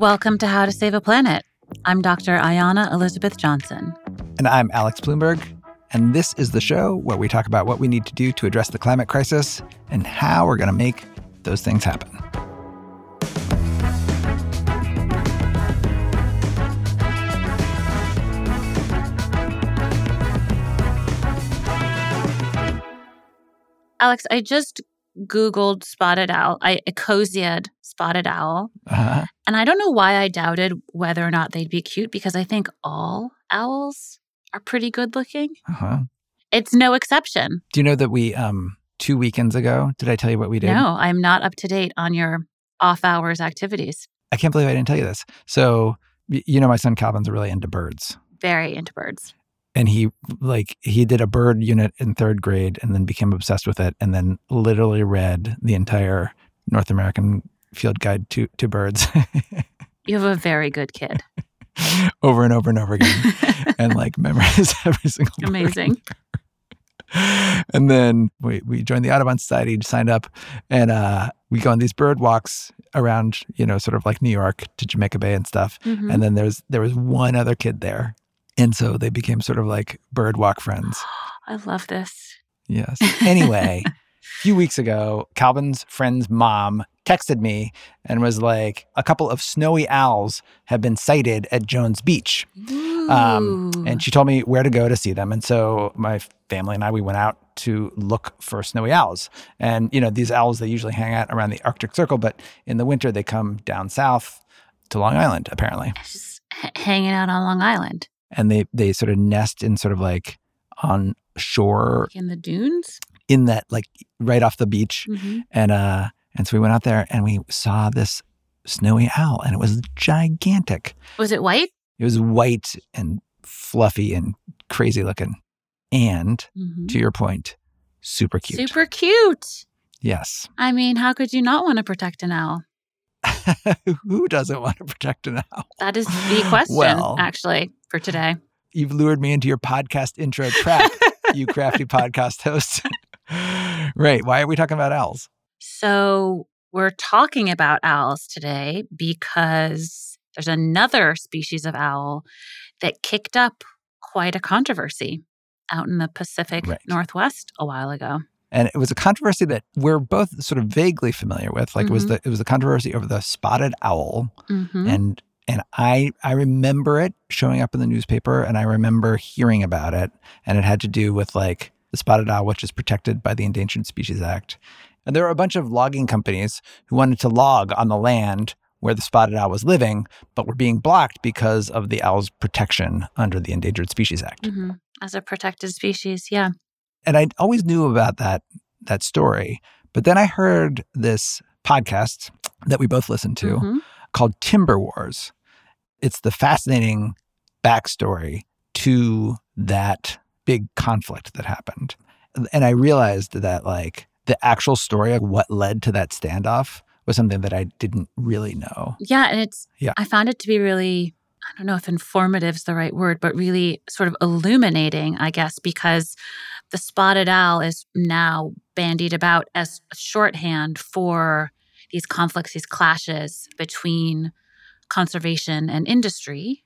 Welcome to How to Save a Planet. I'm Dr. Ayana Elizabeth Johnson. And I'm Alex Blumberg. And this is the show where we talk about what we need to do to address the climate crisis and how we're going to make those things happen. Alex, I just Googled spotted owl. I ecosia'd spotted owl. Uh-huh. And I don't know why I doubted whether or not they'd be cute because I think all owls are pretty good looking. Uh-huh. It's no exception. Do you know that we, um, two weekends ago, did I tell you what we did? No, I'm not up to date on your off hours activities. I can't believe I didn't tell you this. So, you know, my son Calvin's really into birds. Very into birds. And he like he did a bird unit in third grade and then became obsessed with it and then literally read the entire North American field guide to to birds You have a very good kid. over and over and over again and like memorized every single. Amazing. and then we, we joined the Audubon Society, signed up, and uh, we go on these bird walks around, you know, sort of like New York to Jamaica Bay and stuff. Mhm. And then there's there was one other kid there, and so they became sort of like bird walk friends. I love this. Yes. Anyway, a few weeks ago, Calvin's friend's mom texted me and was like, a couple of snowy owls have been sighted at Jones Beach. Um, and she told me where to go to see them. And so my family and I, we went out to look for snowy owls. And, you know, these owls, they usually hang out around the Arctic Circle, but in the winter, they come down south to Long Island, apparently. just h- hanging out on Long Island And they, they sort of nest in sort of like on shore in the dunes. in that, like right off the beach. Mhm. And uh and so we went out there and we saw this snowy owl and it was gigantic. Was it white? It was white and fluffy and crazy looking. And Mhm. to your point, super cute. Super cute. Yes. I mean, how could you not want to protect an owl? Who doesn't want to protect an owl? That is the question, Well. actually, for today. You've lured me into your podcast intro trap, you crafty podcast host. right. Why are we talking about owls? So, we're talking about owls today because there's another species of owl that kicked up quite a controversy out in the Pacific Right. Northwest a while ago. and it was a controversy that we're both sort of vaguely familiar with. Like it was Mhm. the it was the controversy over the spotted owl, Mhm. and and I I remember it showing up in the newspaper, and I remember hearing about it, and it had to do with like the spotted owl, which is protected by the Endangered Species Act, and there were a bunch of logging companies who wanted to log on the land where the spotted owl was living, but were being blocked because of the owl's protection under the Endangered Species Act. Mhm. As a protected species, yeah. and I always knew about that that story. But then I heard this podcast that we both listened to Mhm. called Timber Wars. It's the fascinating backstory to that big conflict that happened. And I realized that like the actual story of what led to that standoff was something that I didn't really know. Yeah, and it's Yeah. I found it to be really I don't know if informative is the right word, but really sort of illuminating, I guess, because the spotted owl is now bandied about as a shorthand for these conflicts, these clashes between conservation and industry.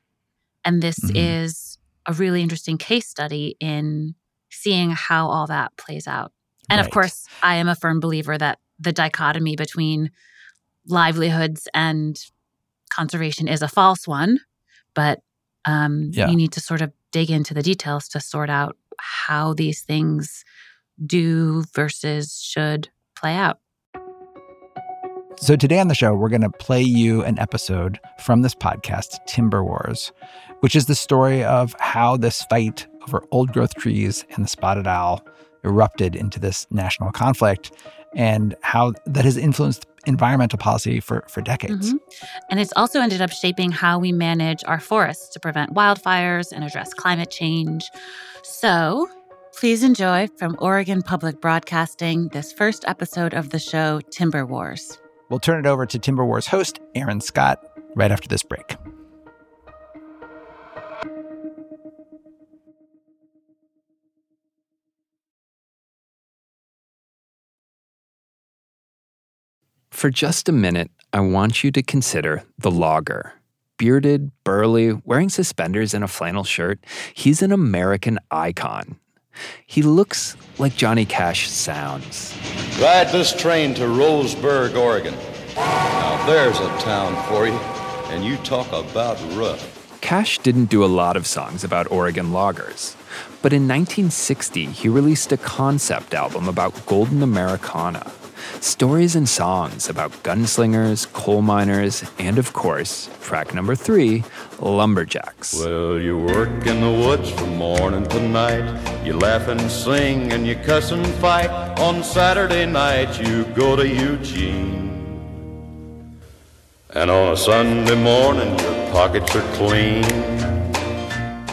And this Mhm. is a really interesting case study in seeing how all that plays out. And of course, I am a firm believer that the dichotomy between livelihoods and conservation is a false one, but um, Yeah. you need to sort of dig into the details to sort out how these things do versus should play out. So, today on the show, we're going to play you an episode from this podcast, Timber Wars, which is the story of how this fight over old growth trees and the spotted owl erupted into this national conflict and how that has influenced environmental policy for, for decades. Mhm. And it's also ended up shaping how we manage our forests to prevent wildfires and address climate change. So, please enjoy from Oregon Public Broadcasting this first episode of the show, Timber Wars. We'll turn it over to Timber Wars host Aaron Scott right after this break. For just a minute, I want you to consider the logger. Bearded, burly, wearing suspenders and a flannel shirt, he's an American icon. He looks like Johnny Cash sounds. Ride this train to Roseburg, Oregon. Now there's a town for you, and you talk about rough. Cash didn't do a lot of songs about Oregon loggers, but in 1960 he released a concept album about golden Americana stories and songs about gunslingers, coal miners, and of course, track number three, lumberjacks. Well, you work in the woods from morning to night. You laugh and sing and you cuss and fight. On Saturday night, you go to Eugene. And on a Sunday morning, your pockets are clean.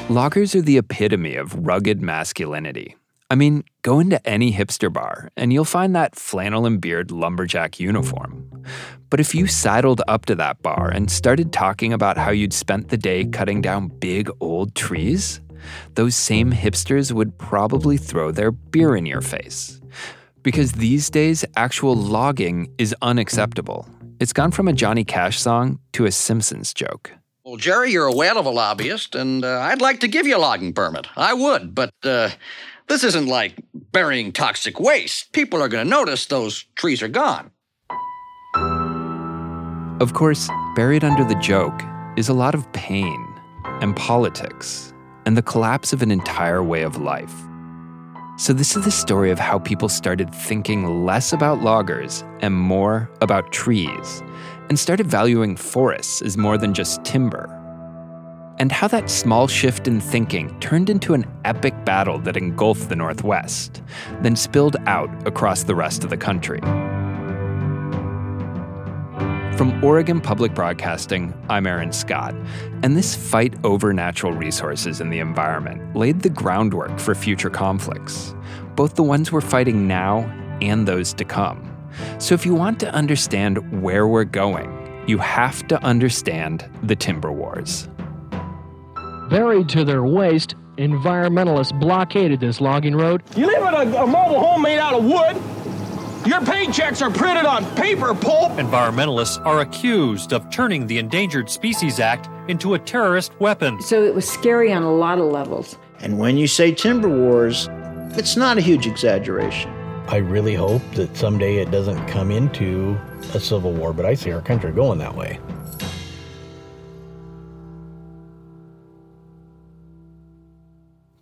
Loggers are the epitome of rugged masculinity. I mean, go into any hipster bar and you'll find that flannel and beard lumberjack uniform. But if you sidled up to that bar and started talking about how you'd spent the day cutting down big old trees, those same hipsters would probably throw their beer in your face. Because these days, actual logging is unacceptable. It's gone from a Johnny Cash song to a Simpsons joke. Well, Jerry, you're a whale of a lobbyist, and uh, I'd like to give you a logging permit. I would, but uh, this isn't like burying toxic waste. People are going to notice those trees are gone. Of course, buried under the joke is a lot of pain and politics and the collapse of an entire way of life. So, this is the story of how people started thinking less about loggers and more about trees, and started valuing forests as more than just timber and how that small shift in thinking turned into an epic battle that engulfed the Northwest, then spilled out across the rest of the country. From Oregon Public Broadcasting, I'm Aaron Scott, and this fight over natural resources and the environment laid the groundwork for future conflicts, both the ones we're fighting now and those to come. So if you want to understand where we're going, you have to understand the timber wars. Buried to their waist, environmentalists blockaded this logging road. You live in a, a mobile home made out of wood. Your paychecks are printed on paper pulp. Environmentalists are accused of turning the Endangered Species Act into a terrorist weapon. So it was scary on a lot of levels. And when you say timber wars, it's not a huge exaggeration. I really hope that someday it doesn't come into a civil war, but I see our country going that way.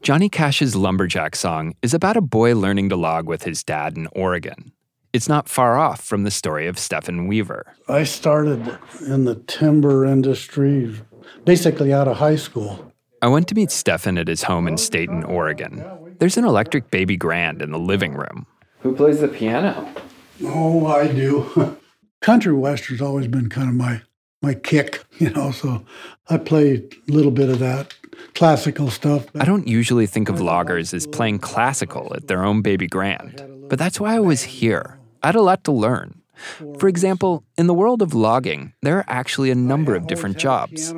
Johnny Cash's Lumberjack song is about a boy learning to log with his dad in Oregon. It's not far off from the story of Stephen Weaver. I started in the timber industry basically out of high school. I went to meet Stephen at his home in Stayton, Oregon. There's an electric baby grand in the living room. Who plays the piano? Oh, I do. Country western's always been kind of my my kick, you know, so I play a little bit of that classical stuff. I don't usually think of loggers as playing classical at their own baby grand, but that's why I was here. I had a lot to learn. For example, in the world of logging, there are actually a number of different jobs.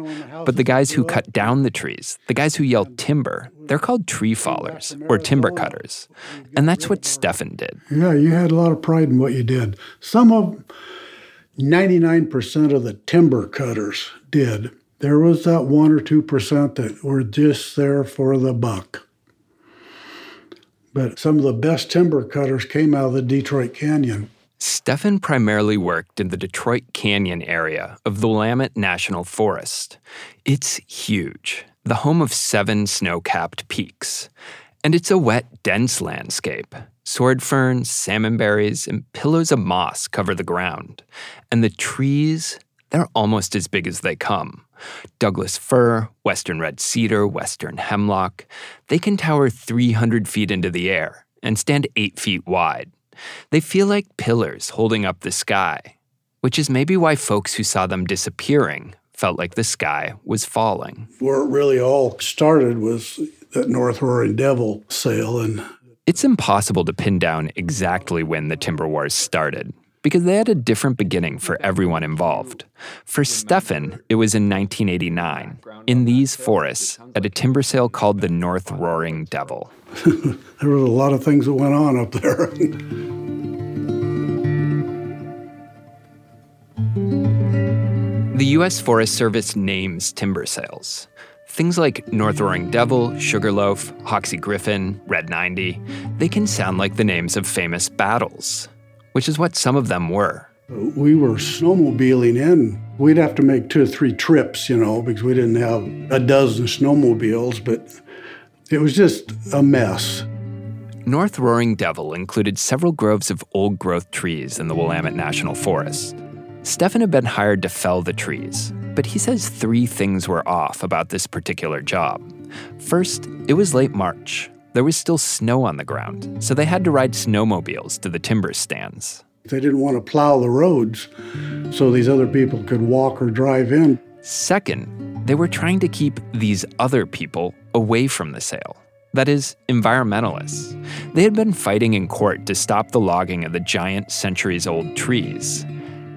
But the guys who cut down the trees, the guys who yell timber, they're called tree fallers or timber cutters. And that's what Stefan did. Yeah, you had a lot of pride in what you did. Some of 99% of the timber cutters did. There was that 1 or 2% that were just there for the buck. But some of the best timber cutters came out of the Detroit Canyon. Stefan primarily worked in the Detroit Canyon area of the Willamette National Forest. It's huge, the home of seven snow capped peaks. And it's a wet, dense landscape. Sword ferns, salmonberries, and pillows of moss cover the ground. And the trees, they're almost as big as they come. Douglas fir, western red cedar, western hemlock, they can tower 300 feet into the air and stand 8 feet wide. They feel like pillars holding up the sky, which is maybe why folks who saw them disappearing felt like the sky was falling. Where it really all started was that North Roaring Devil sale and it's impossible to pin down exactly when the timber wars started because they had a different beginning for everyone involved. For Stefan, it was in 1989, in these forests, at a timber sale called the North Roaring Devil. there was a lot of things that went on up there. The U.S. Forest Service names timber sales. Things like North Roaring Devil, Sugarloaf, Hoxie Griffin, Red 90, they can sound like the names of famous battles, which is what some of them were. We were snowmobiling in. We'd have to make two or three trips, you know, because we didn't have a dozen snowmobiles, but it was just a mess. North Roaring Devil included several groves of old growth trees in the Willamette National Forest. Stefan had been hired to fell the trees, but he says three things were off about this particular job. First, it was late March. There was still snow on the ground, so they had to ride snowmobiles to the timber stands. They didn't want to plow the roads so these other people could walk or drive in. Second, they were trying to keep these other people away from the sale. That is, environmentalists. They had been fighting in court to stop the logging of the giant centuries old trees.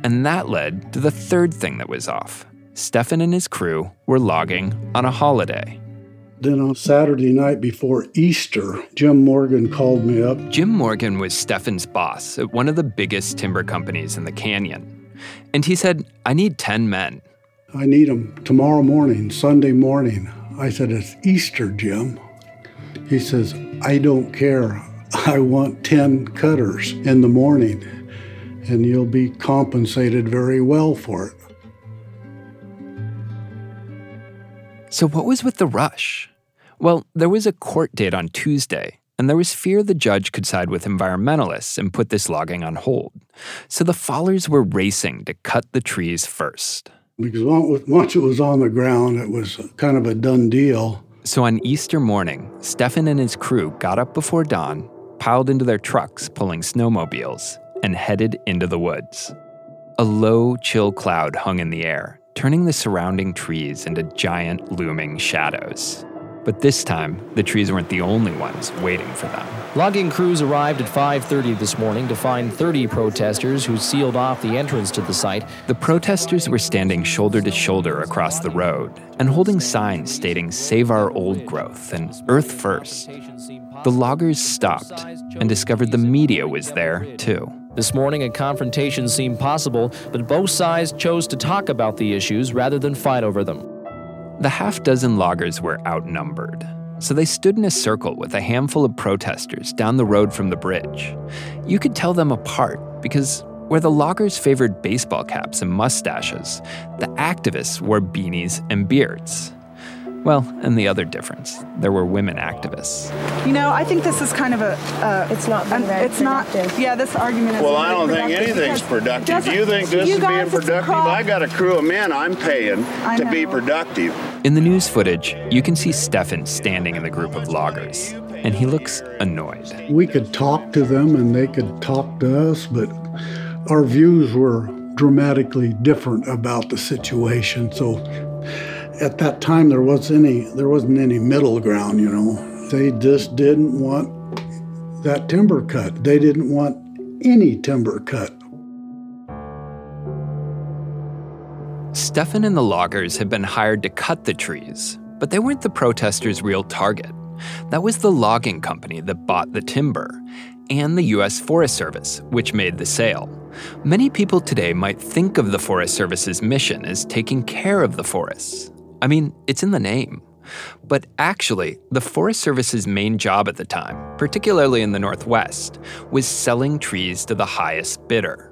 And that led to the third thing that was off. Stefan and his crew were logging on a holiday. Then on Saturday night before Easter, Jim Morgan called me up. Jim Morgan was Stefan's boss at one of the biggest timber companies in the canyon. And he said, I need 10 men. I need them tomorrow morning, Sunday morning. I said, It's Easter, Jim. He says, I don't care. I want 10 cutters in the morning and you'll be compensated very well for it. So, what was with the rush? Well, there was a court date on Tuesday, and there was fear the judge could side with environmentalists and put this logging on hold. So the fallers were racing to cut the trees first. Because once it was on the ground, it was kind of a done deal. So on Easter morning, Stefan and his crew got up before dawn, piled into their trucks pulling snowmobiles, and headed into the woods. A low, chill cloud hung in the air, turning the surrounding trees into giant, looming shadows. But this time, the trees weren't the only ones waiting for them. Logging crews arrived at 5:30 this morning to find 30 protesters who sealed off the entrance to the site. The protesters were standing shoulder to shoulder across the road and holding signs stating "Save our old growth" and "Earth First." The loggers stopped and discovered the media was there too. This morning, a confrontation seemed possible, but both sides chose to talk about the issues rather than fight over them. The half dozen loggers were outnumbered, so they stood in a circle with a handful of protesters down the road from the bridge. You could tell them apart because where the loggers favored baseball caps and mustaches, the activists wore beanies and beards. Well, and the other difference, there were women activists. You know, I think this is kind of a. Uh, it's not. An, it's productive. not. Yeah, this argument is. Well, I don't think anything's productive. Do you think this you is being productive? I got a crew of men I'm paying I to know. be productive. In the news footage, you can see Stefan standing in the group of loggers, and he looks annoyed. We could talk to them, and they could talk to us, but our views were dramatically different about the situation. So at that time there was any there wasn't any middle ground you know. They just didn't want that timber cut. They didn't want any timber cut. Stefan and the loggers had been hired to cut the trees but they weren't the protesters real target. That was the logging company that bought the timber and the US Forest Service, which made the sale. Many people today might think of the Forest Service's mission as taking care of the forests, I mean, it's in the name. But actually, the Forest Service's main job at the time, particularly in the Northwest, was selling trees to the highest bidder.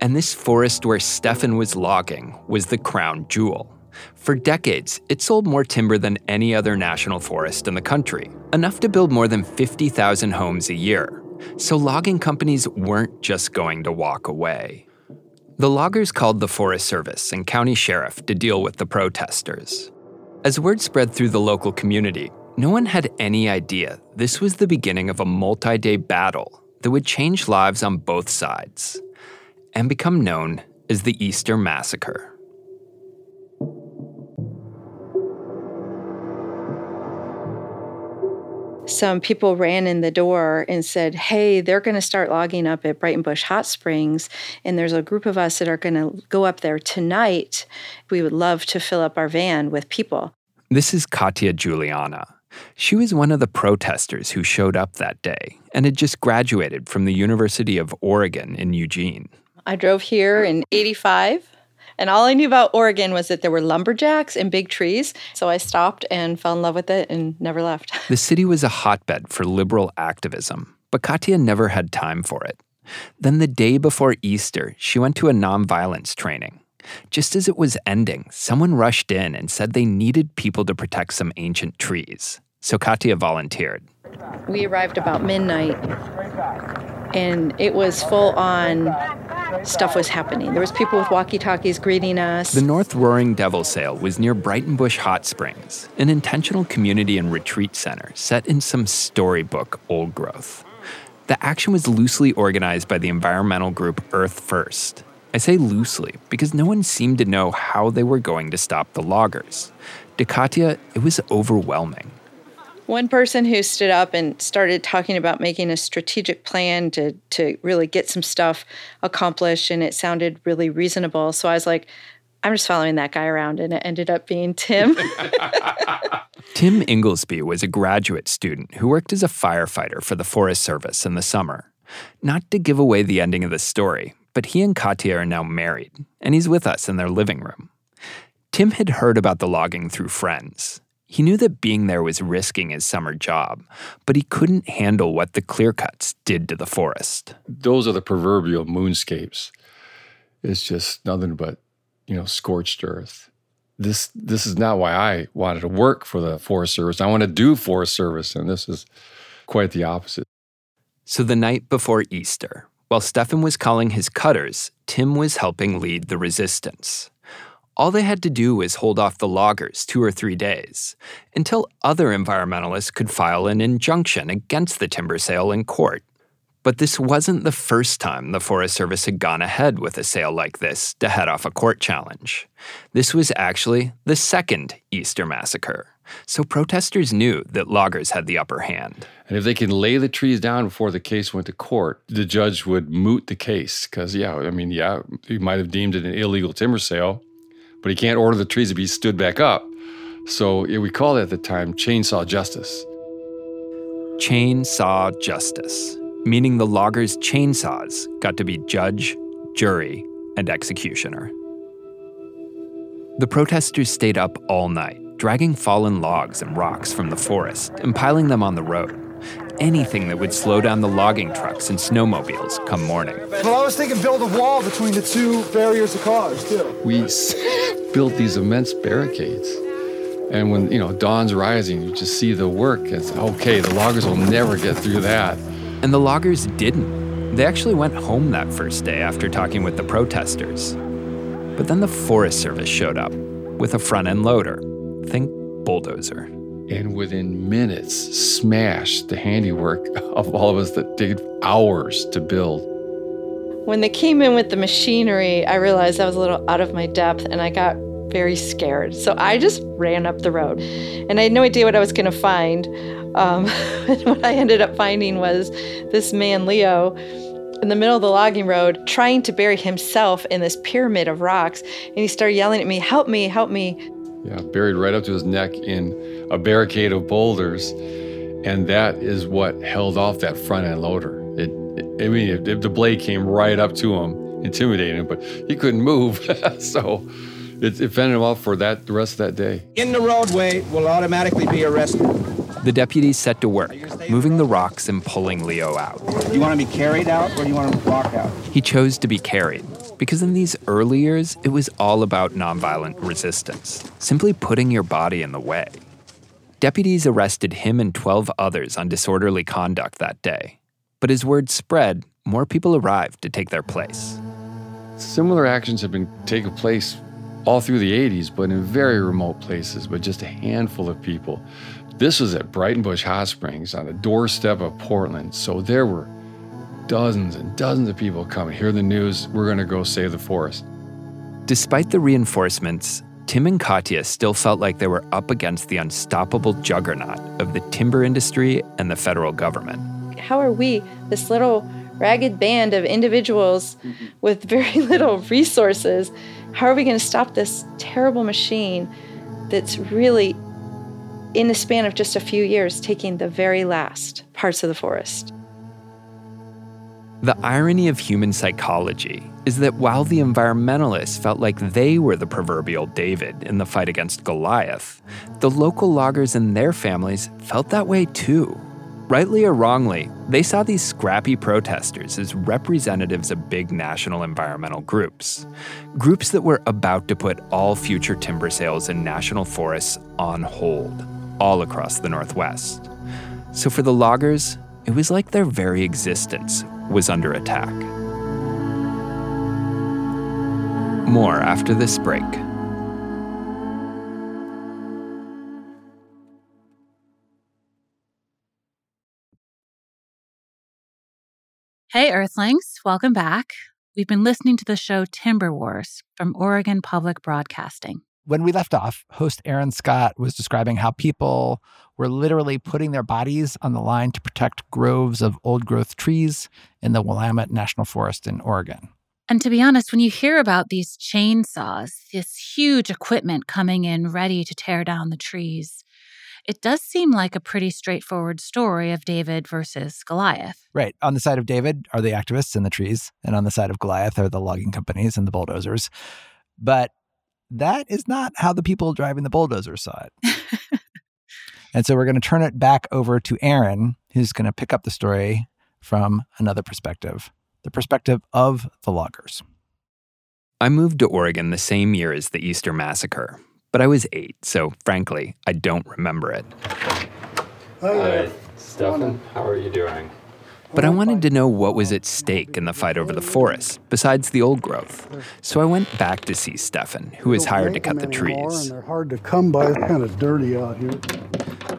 And this forest where Stefan was logging was the crown jewel. For decades, it sold more timber than any other national forest in the country, enough to build more than 50,000 homes a year. So logging companies weren't just going to walk away. The loggers called the Forest Service and county sheriff to deal with the protesters. As word spread through the local community, no one had any idea this was the beginning of a multi day battle that would change lives on both sides and become known as the Easter Massacre. Some people ran in the door and said, Hey, they're going to start logging up at Breitenbush Hot Springs. And there's a group of us that are going to go up there tonight. We would love to fill up our van with people. This is Katya Juliana. She was one of the protesters who showed up that day and had just graduated from the University of Oregon in Eugene. I drove here in 85. And all I knew about Oregon was that there were lumberjacks and big trees. So I stopped and fell in love with it and never left. The city was a hotbed for liberal activism, but Katya never had time for it. Then the day before Easter, she went to a nonviolence training. Just as it was ending, someone rushed in and said they needed people to protect some ancient trees. So Katya volunteered. We arrived about midnight and it was full on stuff was happening. There was people with walkie-talkies greeting us. The North Roaring Devil Sale was near Breitenbush Hot Springs, an intentional community and retreat center set in some storybook old growth. The action was loosely organized by the environmental group Earth First. I say loosely because no one seemed to know how they were going to stop the loggers. To Katya, it was overwhelming. One person who stood up and started talking about making a strategic plan to to really get some stuff accomplished and it sounded really reasonable. So I was like, I'm just following that guy around and it ended up being Tim. Tim Ingalsbee was a graduate student who worked as a firefighter for the Forest Service in the summer. Not to give away the ending of the story, but he and Katya are now married, and he's with us in their living room. Tim had heard about the logging through friends, he knew that being there was risking his summer job, but he couldn't handle what the clear cuts did to the forest. Those are the proverbial moonscapes. It's just nothing but, you know, scorched earth. This this is not why I wanted to work for the Forest Service. I want to do Forest Service, and this is quite the opposite. So the night before Easter, while Stefan was calling his cutters, Tim was helping lead the resistance. All they had to do was hold off the loggers two or three days until other environmentalists could file an injunction against the timber sale in court. But this wasn't the first time the Forest Service had gone ahead with a sale like this to head off a court challenge. This was actually the second Easter massacre. So protesters knew that loggers had the upper hand. And if they can lay the trees down before the case went to court, the judge would moot the case. Because, yeah, I mean, yeah, he might have deemed it an illegal timber sale, but he can't order the trees to be stood back up. So we called it at the time chainsaw justice. Chainsaw justice, meaning the loggers' chainsaws got to be judge, jury, and executioner. The protesters stayed up all night, dragging fallen logs and rocks from the forest and piling them on the road anything that would slow down the logging trucks and snowmobiles come morning. Well, I was thinking build a wall between the two barriers of cars, too. We built these immense barricades. And when, you know, dawn's rising, you just see the work. It's okay, the loggers will never get through that. And the loggers didn't. They actually went home that first day after talking with the protesters. But then the Forest Service showed up with a front end loader. Think bulldozer and within minutes smashed the handiwork of all of us that took hours to build. When they came in with the machinery, I realized I was a little out of my depth and I got very scared. So I just ran up the road and I had no idea what I was going to find. Um, what I ended up finding was this man, Leo, in the middle of the logging road trying to bury himself in this pyramid of rocks. And he started yelling at me, Help me, help me. Yeah, buried right up to his neck in a barricade of boulders. And that is what held off that front end loader. It, it I mean, if, if the blade came right up to him, intimidating him, but he couldn't move. so it, it fended him off for that the rest of that day. In the roadway will automatically be arrested. The deputies set to work, moving the rocks and pulling Leo out. Do you want to be carried out or do you want to walk out? He chose to be carried because in these early years, it was all about nonviolent resistance, simply putting your body in the way. Deputies arrested him and 12 others on disorderly conduct that day. But as word spread, more people arrived to take their place. Similar actions have been taking place all through the 80s, but in very remote places, with just a handful of people. This was at Breitenbush Hot Springs on the doorstep of Portland, so there were dozens and dozens of people come hear the news, we're going to go save the forest. Despite the reinforcements, Tim and Katya still felt like they were up against the unstoppable juggernaut of the timber industry and the federal government. How are we, this little ragged band of individuals mm-hmm. with very little resources, how are we going to stop this terrible machine that's really, in the span of just a few years, taking the very last parts of the forest? The irony of human psychology is that while the environmentalists felt like they were the proverbial David in the fight against Goliath, the local loggers and their families felt that way too. Rightly or wrongly, they saw these scrappy protesters as representatives of big national environmental groups. Groups that were about to put all future timber sales in national forests on hold, all across the Northwest. So for the loggers, it was like their very existence was under attack. More after this break. Hey, Earthlings, welcome back. We've been listening to the show Timber Wars from Oregon Public Broadcasting. When we left off, host Aaron Scott was describing how people were literally putting their bodies on the line to protect groves of old growth trees in the Willamette National Forest in Oregon. And to be honest, when you hear about these chainsaws, this huge equipment coming in ready to tear down the trees, it does seem like a pretty straightforward story of David versus Goliath. Right. On the side of David are the activists and the trees, and on the side of Goliath are the logging companies and the bulldozers. But that is not how the people driving the bulldozers saw it. and so we're going to turn it back over to Aaron, who's going to pick up the story from another perspective the perspective of the loggers. I moved to Oregon the same year as the Easter Massacre, but I was eight, so frankly, I don't remember it. Hi, Stefan. How are you doing? But I wanted to know what was at stake in the fight over the forest, besides the old growth. So I went back to see Stefan, who was hired to cut the trees. They're hard to come by. It's kind of dirty out here.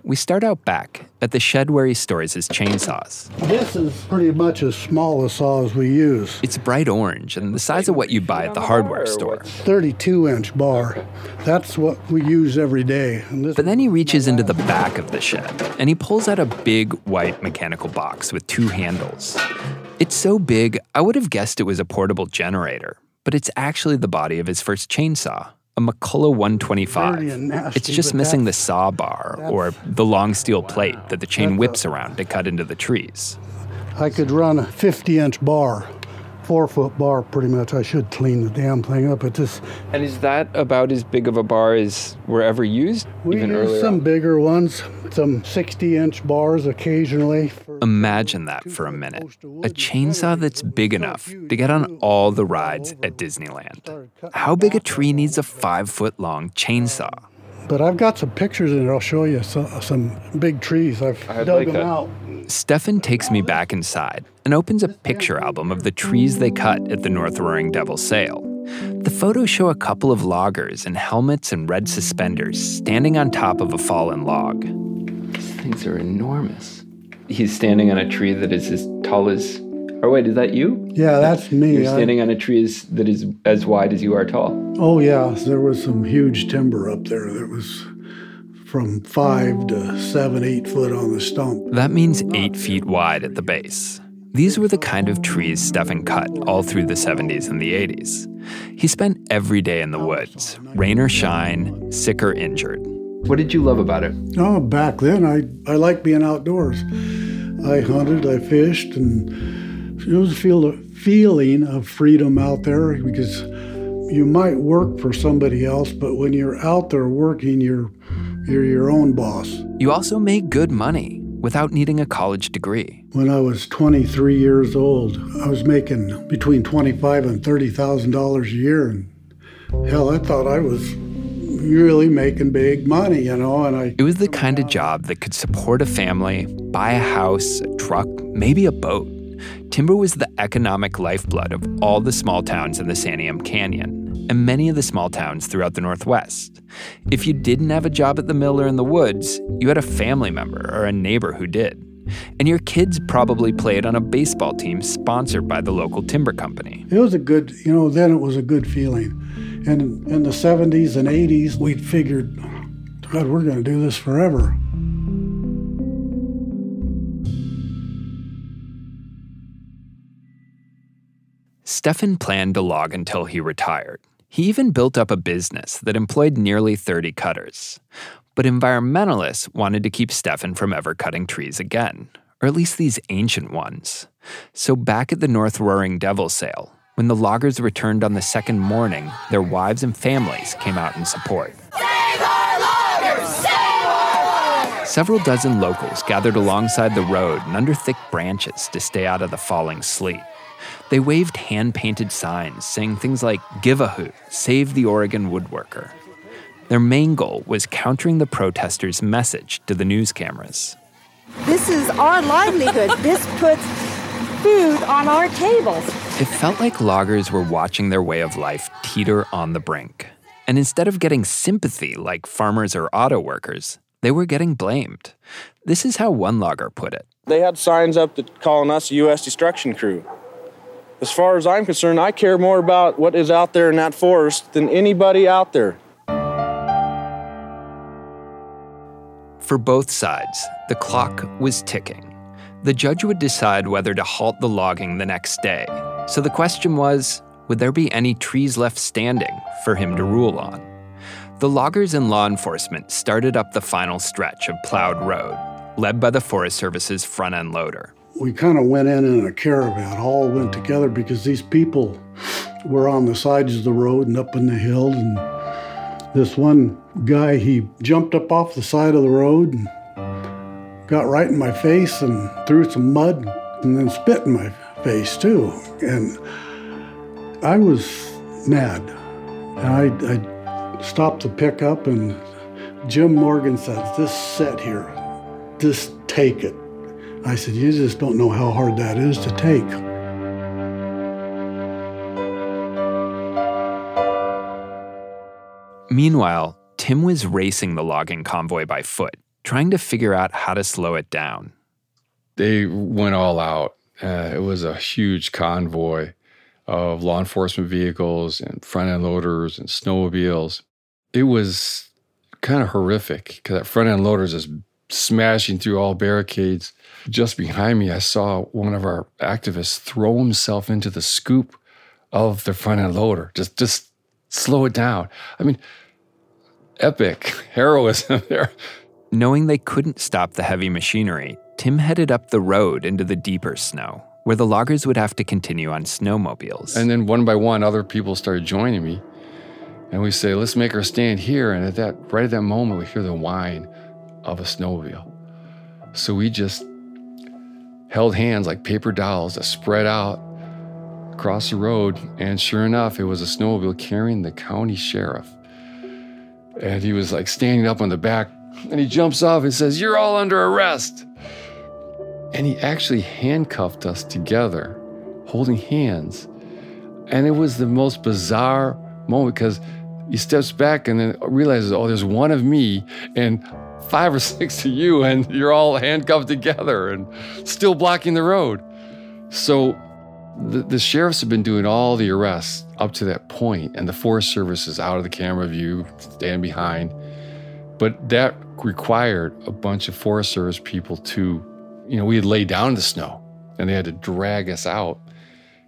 We start out back at the shed where he stores his chainsaws. This is pretty much as small a saw as we use. It's bright orange and the size of what you buy at the hardware store. 32 inch bar. That's what we use every day. But then he reaches into the back of the shed and he pulls out a big white mechanical box with two handles. It's so big, I would have guessed it was a portable generator, but it's actually the body of his first chainsaw a McCulloch 125. Nasty, it's just missing the saw bar or the long steel plate that the chain whips around to cut into the trees. I could run a 50 inch bar, four foot bar pretty much. I should clean the damn thing up. It just. And is that about as big of a bar as were ever used? We even use earlier some on? bigger ones, some 60 inch bars occasionally. Imagine that for a minute. A chainsaw that's big enough to get on all the rides at Disneyland. How big a tree needs a five foot long chainsaw? But I've got some pictures in there. I'll show you some, some big trees. I've I'd dug like them that. out. Stefan takes me back inside and opens a picture album of the trees they cut at the North Roaring Devil sale. The photos show a couple of loggers in helmets and red suspenders standing on top of a fallen log. These things are enormous. He's standing on a tree that is as tall as. Oh wait, is that you? Yeah, that's me. You're I- standing on a tree as, that is as wide as you are tall. Oh, yeah, there was some huge timber up there that was from five to seven, eight foot on the stump. That means eight feet wide at the base. These were the kind of trees Stefan cut all through the 70s and the 80s. He spent every day in the woods, rain or shine, sick or injured. What did you love about it? Oh, back then, I, I liked being outdoors. I hunted, I fished, and it was a feel, feeling of freedom out there because you might work for somebody else, but when you're out there working, you're, you're your own boss. You also made good money without needing a college degree. When I was 23 years old, I was making between 25 and 30 thousand dollars a year, and hell, I thought I was really making big money, you know. And I It was the kind of job that could support a family, buy a house, a truck, maybe a boat. Timber was the economic lifeblood of all the small towns in the Santiam Canyon and many of the small towns throughout the Northwest. If you didn't have a job at the mill or in the woods, you had a family member or a neighbor who did. And your kids probably played on a baseball team sponsored by the local timber company. it was a good, you know, then it was a good feeling. And in the 70s and 80s, we figured, God, we're going to do this forever. Stefan planned to log until he retired. He even built up a business that employed nearly 30 cutters. But environmentalists wanted to keep Stefan from ever cutting trees again, or at least these ancient ones. So, back at the North Roaring Devil sale, when the loggers returned on the second morning, their wives and families came out in support. Save our loggers! Save our loggers! Several dozen locals gathered alongside the road and under thick branches to stay out of the falling sleet. They waved hand painted signs saying things like, Give a hoot, save the Oregon woodworker. Their main goal was countering the protesters' message to the news cameras. This is our livelihood. this puts food on our tables. It felt like loggers were watching their way of life teeter on the brink. And instead of getting sympathy like farmers or auto workers, they were getting blamed. This is how one logger put it. They had signs up that calling us a U.S. destruction crew. As far as I'm concerned, I care more about what is out there in that forest than anybody out there. For both sides, the clock was ticking. The judge would decide whether to halt the logging the next day. So the question was would there be any trees left standing for him to rule on? The loggers and law enforcement started up the final stretch of plowed road, led by the Forest Service's front end loader. We kind of went in in a caravan, all went together because these people were on the sides of the road and up in the hill. And this one guy, he jumped up off the side of the road and got right in my face and threw some mud and then spit in my face too. And I was mad. And I, I stopped the pickup and Jim Morgan said, Just sit here. Just take it. I said, You just don't know how hard that is to take. Meanwhile, Tim was racing the logging convoy by foot, trying to figure out how to slow it down. They went all out. Uh, it was a huge convoy of law enforcement vehicles and front end loaders and snowmobiles. It was kind of horrific because that front end loader is just smashing through all barricades. Just behind me, I saw one of our activists throw himself into the scoop of the front end loader. Just, just slow it down. I mean, epic heroism there. Knowing they couldn't stop the heavy machinery, Tim headed up the road into the deeper snow, where the loggers would have to continue on snowmobiles. And then one by one, other people started joining me. And we say, let's make our stand here. And at that, right at that moment, we hear the whine of a snowmobile. So we just held hands like paper dolls that spread out across the road. And sure enough, it was a snowmobile carrying the county sheriff. And he was like standing up on the back and he jumps off and says, You're all under arrest. And he actually handcuffed us together, holding hands. And it was the most bizarre moment because he steps back and then realizes, oh, there's one of me and five or six of you, and you're all handcuffed together and still blocking the road. So the, the sheriffs have been doing all the arrests up to that point, and the Forest Service is out of the camera view, standing behind. But that required a bunch of Forest Service people to, you know, we had laid down in the snow and they had to drag us out.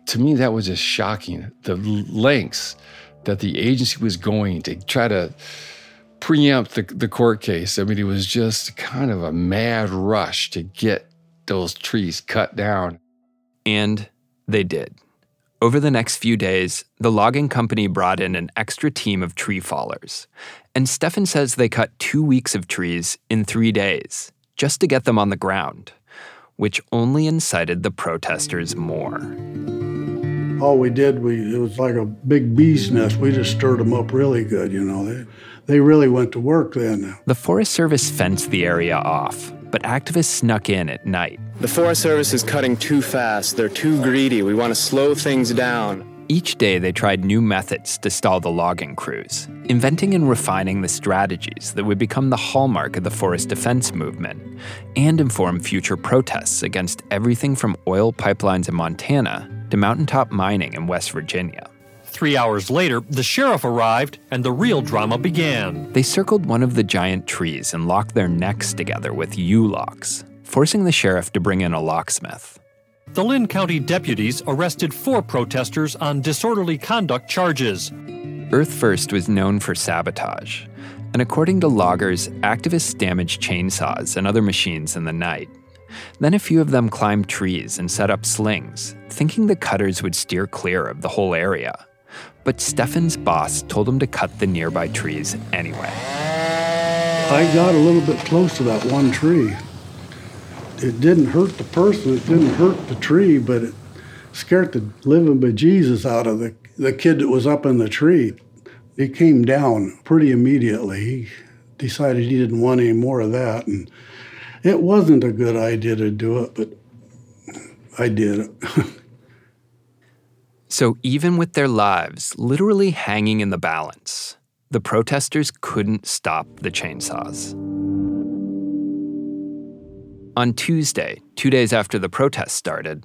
To me, that was just shocking. The lengths that the agency was going to try to preempt the, the court case. I mean, it was just kind of a mad rush to get those trees cut down. And they did. Over the next few days, the logging company brought in an extra team of tree fallers. And Stefan says they cut two weeks of trees in three days just to get them on the ground, which only incited the protesters more. All we did, we it was like a big bee's nest. We just stirred them up really good, you know. They, they really went to work then. The Forest Service fenced the area off, but activists snuck in at night. The Forest Service is cutting too fast. They're too greedy. We want to slow things down. Each day, they tried new methods to stall the logging crews, inventing and refining the strategies that would become the hallmark of the forest defense movement and inform future protests against everything from oil pipelines in Montana to mountaintop mining in West Virginia. Three hours later, the sheriff arrived and the real drama began. They circled one of the giant trees and locked their necks together with U locks, forcing the sheriff to bring in a locksmith. The Linn County deputies arrested four protesters on disorderly conduct charges. Earth First was known for sabotage, and according to loggers, activists damaged chainsaws and other machines in the night. Then a few of them climbed trees and set up slings, thinking the cutters would steer clear of the whole area. But Stefan's boss told him to cut the nearby trees anyway. I got a little bit close to that one tree. It didn't hurt the person, it didn't hurt the tree, but it scared the living bejesus out of the, the kid that was up in the tree. He came down pretty immediately. He decided he didn't want any more of that. And it wasn't a good idea to do it, but I did it. so, even with their lives literally hanging in the balance, the protesters couldn't stop the chainsaws. On Tuesday, two days after the protests started,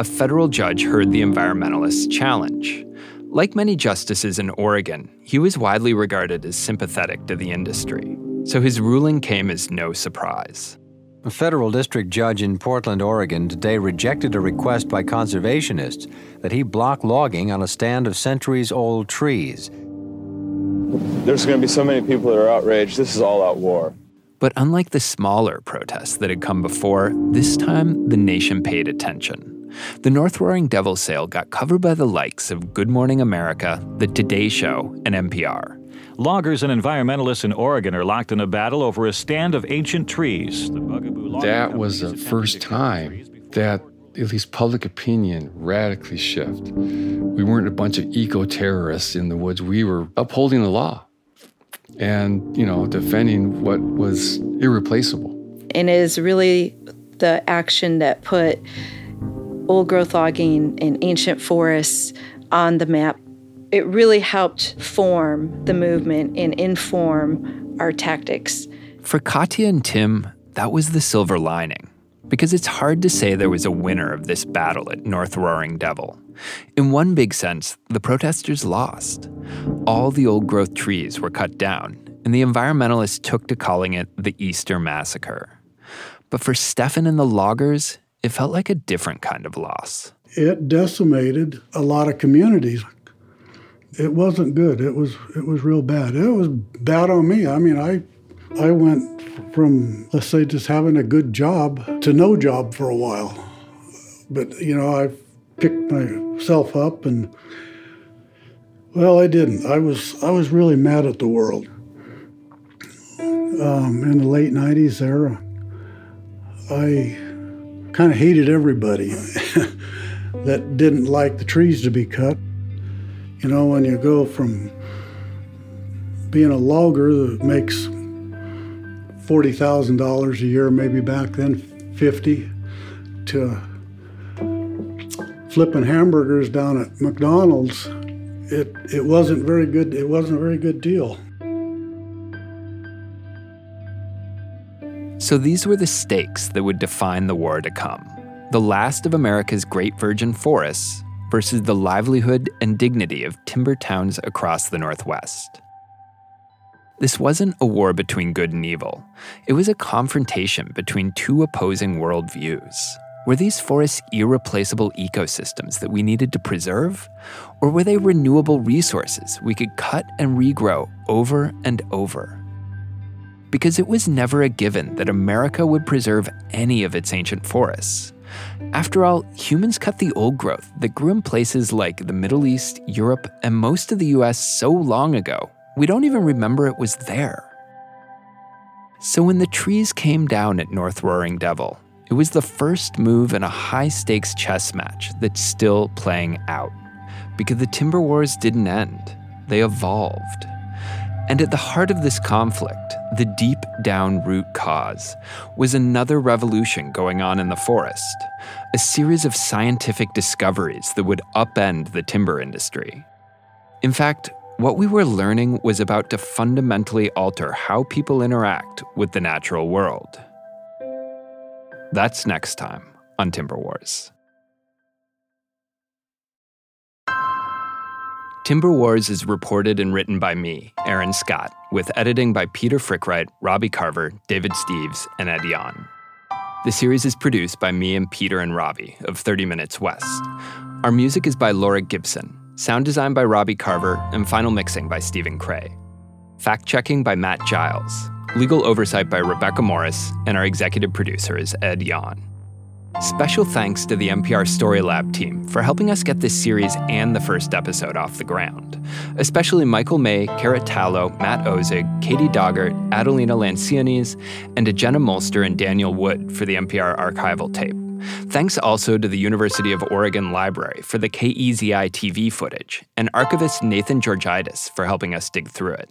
a federal judge heard the environmentalists' challenge. Like many justices in Oregon, he was widely regarded as sympathetic to the industry, so his ruling came as no surprise. A federal district judge in Portland, Oregon today rejected a request by conservationists that he block logging on a stand of centuries old trees. There's going to be so many people that are outraged. This is all out war. But unlike the smaller protests that had come before, this time the nation paid attention. The North Roaring Devil sale got covered by the likes of Good Morning America, The Today Show, and NPR. Loggers and environmentalists in Oregon are locked in a battle over a stand of ancient trees. that was the first time that at least public opinion radically shifted. We weren't a bunch of eco terrorists in the woods. We were upholding the law and, you know, defending what was irreplaceable. And it is really the action that put old growth logging in ancient forests on the map. It really helped form the movement and inform our tactics. For Katya and Tim, that was the silver lining because it's hard to say there was a winner of this battle at North Roaring Devil. In one big sense, the protesters lost. All the old growth trees were cut down, and the environmentalists took to calling it the Easter Massacre. But for Stefan and the loggers, it felt like a different kind of loss. It decimated a lot of communities. It wasn't good. It was it was real bad. It was bad on me. I mean, I I went from let's say just having a good job to no job for a while. But you know, I picked myself up and well, I didn't. I was I was really mad at the world. Um, in the late '90s, there, I kind of hated everybody that didn't like the trees to be cut. You know, when you go from being a logger that makes forty thousand dollars a year, maybe back then fifty, to flipping hamburgers down at McDonald's, it it wasn't very good. It wasn't a very good deal. So these were the stakes that would define the war to come. The last of America's great virgin forests versus the livelihood and dignity of timber towns across the Northwest. This wasn't a war between good and evil. It was a confrontation between two opposing worldviews. Were these forests irreplaceable ecosystems that we needed to preserve? Or were they renewable resources we could cut and regrow over and over? Because it was never a given that America would preserve any of its ancient forests. After all, humans cut the old growth that grew in places like the Middle East, Europe, and most of the US so long ago, we don't even remember it was there. So when the trees came down at North Roaring Devil, it was the first move in a high stakes chess match that's still playing out. Because the timber wars didn't end, they evolved. And at the heart of this conflict, the deep down root cause, was another revolution going on in the forest a series of scientific discoveries that would upend the timber industry. In fact, what we were learning was about to fundamentally alter how people interact with the natural world. That's next time on Timber Wars. Timber Wars is reported and written by me, Aaron Scott, with editing by Peter Frick-Wright, Robbie Carver, David Steves, and Ed Jahn. The series is produced by me and Peter and Robbie of 30 Minutes West. Our music is by Laura Gibson, sound design by Robbie Carver, and final mixing by Stephen Cray. Fact checking by Matt Giles. legal oversight by Rebecca Morris, and our executive producer is Ed Jahn. Special thanks to the NPR Story Lab team for helping us get this series and the first episode off the ground, especially Michael May, Kara Tallow, Matt Ozug, Katie Doggart, Adelina Lancianese, and Jenna Molster and Daniel Wood for the NPR archival tape. Thanks also to the University of Oregon Library for the KEZI TV footage, and archivist Nathan Georgitis for helping us dig through it.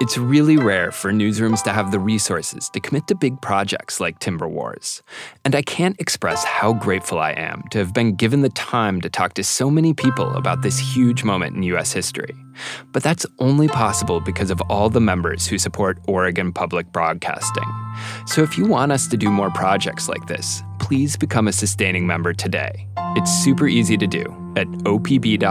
It's really rare for newsrooms to have the resources to commit to big projects like Timber Wars. And I can't express how grateful I am to have been given the time to talk to so many people about this huge moment in U.S. history. But that's only possible because of all the members who support Oregon Public Broadcasting. So if you want us to do more projects like this, please become a sustaining member today. It's super easy to do at opb.org/pod.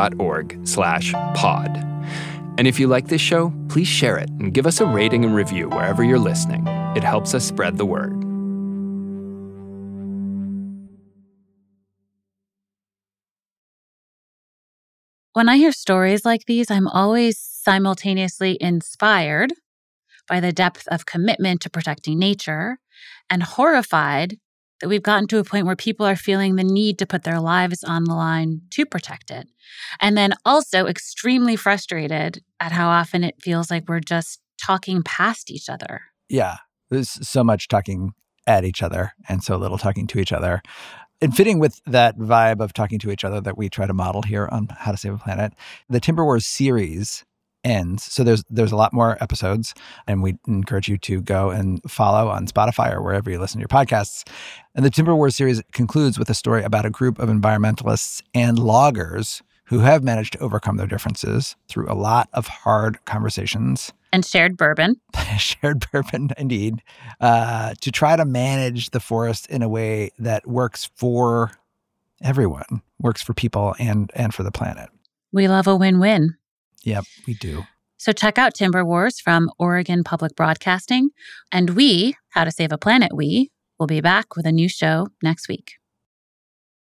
And if you like this show, please share it and give us a rating and review wherever you're listening. It helps us spread the word. When I hear stories like these, I'm always simultaneously inspired by the depth of commitment to protecting nature and horrified that we've gotten to a point where people are feeling the need to put their lives on the line to protect it. And then also extremely frustrated at how often it feels like we're just talking past each other. Yeah. There's so much talking at each other and so little talking to each other. And fitting with that vibe of talking to each other that we try to model here on How to Save a Planet, the Timber Wars series ends. So there's there's a lot more episodes, and we encourage you to go and follow on Spotify or wherever you listen to your podcasts. And the Timber Wars series concludes with a story about a group of environmentalists and loggers who have managed to overcome their differences through a lot of hard conversations and shared bourbon. shared bourbon, indeed, uh, to try to manage the forest in a way that works for everyone, works for people and and for the planet. We love a win-win. Yep, we do. So check out Timber Wars from Oregon Public Broadcasting. And we, How to Save a Planet, we will be back with a new show next week.